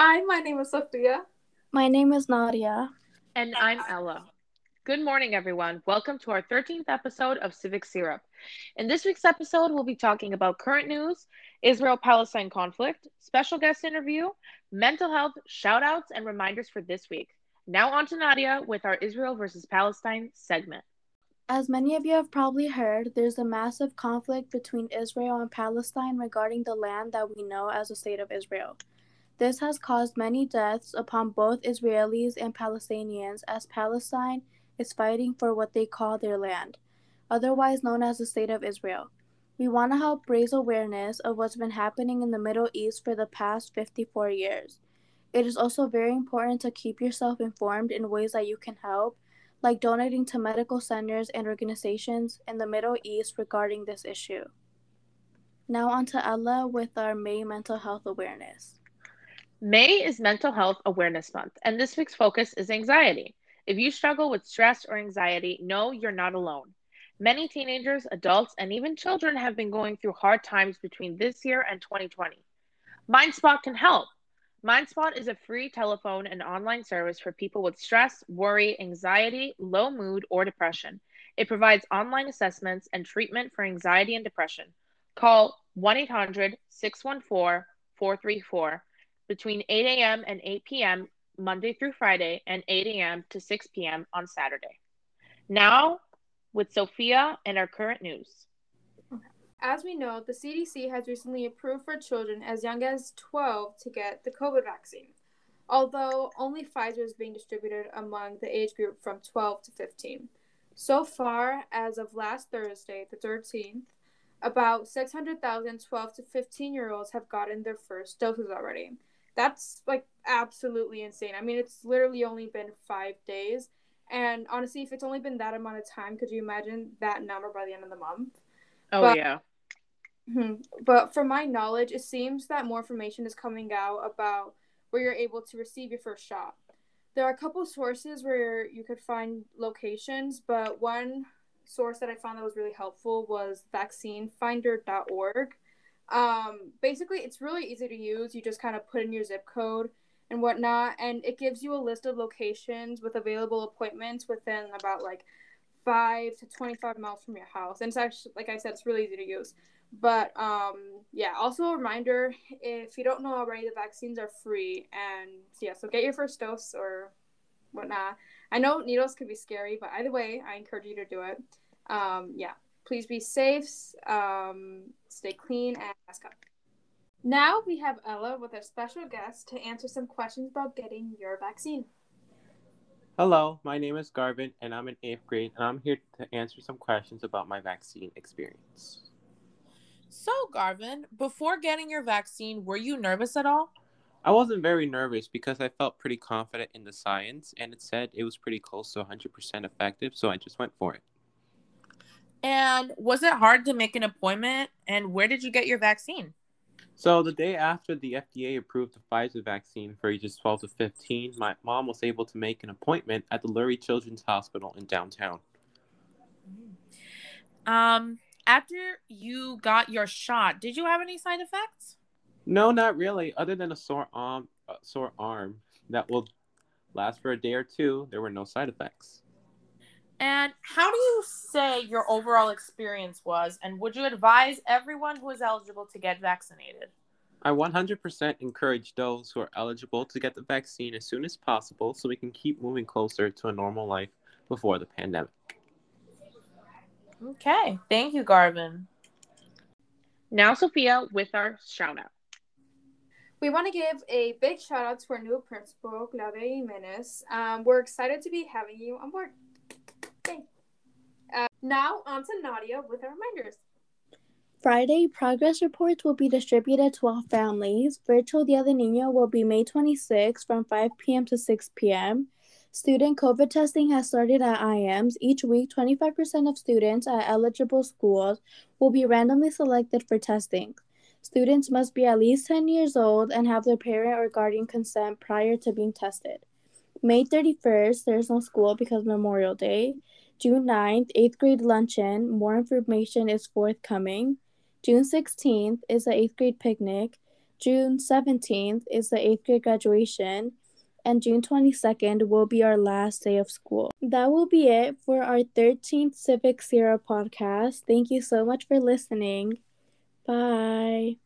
Hi, my name is Sophia. My name is Nadia. And I'm Ella. Good morning, everyone. Welcome to our 13th episode of Civic Syrup. In this week's episode, we'll be talking about current news, Israel Palestine conflict, special guest interview, mental health, shout outs, and reminders for this week. Now, on to Nadia with our Israel versus Palestine segment. As many of you have probably heard, there's a massive conflict between Israel and Palestine regarding the land that we know as the State of Israel. This has caused many deaths upon both Israelis and Palestinians as Palestine is fighting for what they call their land, otherwise known as the State of Israel. We want to help raise awareness of what's been happening in the Middle East for the past 54 years. It is also very important to keep yourself informed in ways that you can help, like donating to medical centers and organizations in the Middle East regarding this issue. Now, on to Ella with our May mental health awareness. May is Mental Health Awareness Month, and this week's focus is anxiety. If you struggle with stress or anxiety, know you're not alone. Many teenagers, adults, and even children have been going through hard times between this year and 2020. MindSpot can help. MindSpot is a free telephone and online service for people with stress, worry, anxiety, low mood, or depression. It provides online assessments and treatment for anxiety and depression. Call 1 800 614 434 between 8 a.m. and 8 p.m. Monday through Friday and 8 a.m. to 6 p.m. on Saturday. Now, with Sophia and our current news. As we know, the CDC has recently approved for children as young as 12 to get the COVID vaccine, although only Pfizer is being distributed among the age group from 12 to 15. So far, as of last Thursday, the 13th, about 600,000 12 to 15 year olds have gotten their first doses already. That's like absolutely insane. I mean, it's literally only been five days. And honestly, if it's only been that amount of time, could you imagine that number by the end of the month? Oh, but, yeah. Hmm, but from my knowledge, it seems that more information is coming out about where you're able to receive your first shot. There are a couple sources where you could find locations, but one source that I found that was really helpful was vaccinefinder.org. Um, basically, it's really easy to use. You just kind of put in your zip code and whatnot, and it gives you a list of locations with available appointments within about like five to 25 miles from your house. And it's actually, like I said, it's really easy to use. But um, yeah, also a reminder if you don't know already, the vaccines are free. And yeah, so get your first dose or whatnot. I know needles can be scary, but either way, I encourage you to do it. Um, yeah, Please be safe, um, stay clean, and mask up. Now we have Ella with a special guest to answer some questions about getting your vaccine. Hello, my name is Garvin, and I'm in eighth grade, and I'm here to answer some questions about my vaccine experience. So, Garvin, before getting your vaccine, were you nervous at all? I wasn't very nervous because I felt pretty confident in the science, and it said it was pretty close to 100% effective, so I just went for it. And was it hard to make an appointment? And where did you get your vaccine? So the day after the FDA approved the Pfizer vaccine for ages 12 to 15, my mom was able to make an appointment at the Lurie Children's Hospital in downtown. Um, after you got your shot, did you have any side effects? No, not really. Other than a sore arm, a sore arm that will last for a day or two, there were no side effects. And how do you say your overall experience was? And would you advise everyone who is eligible to get vaccinated? I 100% encourage those who are eligible to get the vaccine as soon as possible so we can keep moving closer to a normal life before the pandemic. Okay. Thank you, Garvin. Now, Sophia, with our shout out. We want to give a big shout out to our new principal, Claudia Jimenez. Um, we're excited to be having you on board. Now on to Nadia with our reminders. Friday, progress reports will be distributed to all families. Virtual Dia de Niño will be May 26 from 5 p.m. to 6 p.m. Student COVID testing has started at IMs. Each week, 25% of students at eligible schools will be randomly selected for testing. Students must be at least 10 years old and have their parent or guardian consent prior to being tested. May 31st, there's no school because Memorial Day. June 9th, 8th grade luncheon. More information is forthcoming. June 16th is the 8th grade picnic. June 17th is the eighth grade graduation, and June 22nd will be our last day of school. That will be it for our 13th Civic Sierra podcast. Thank you so much for listening. Bye.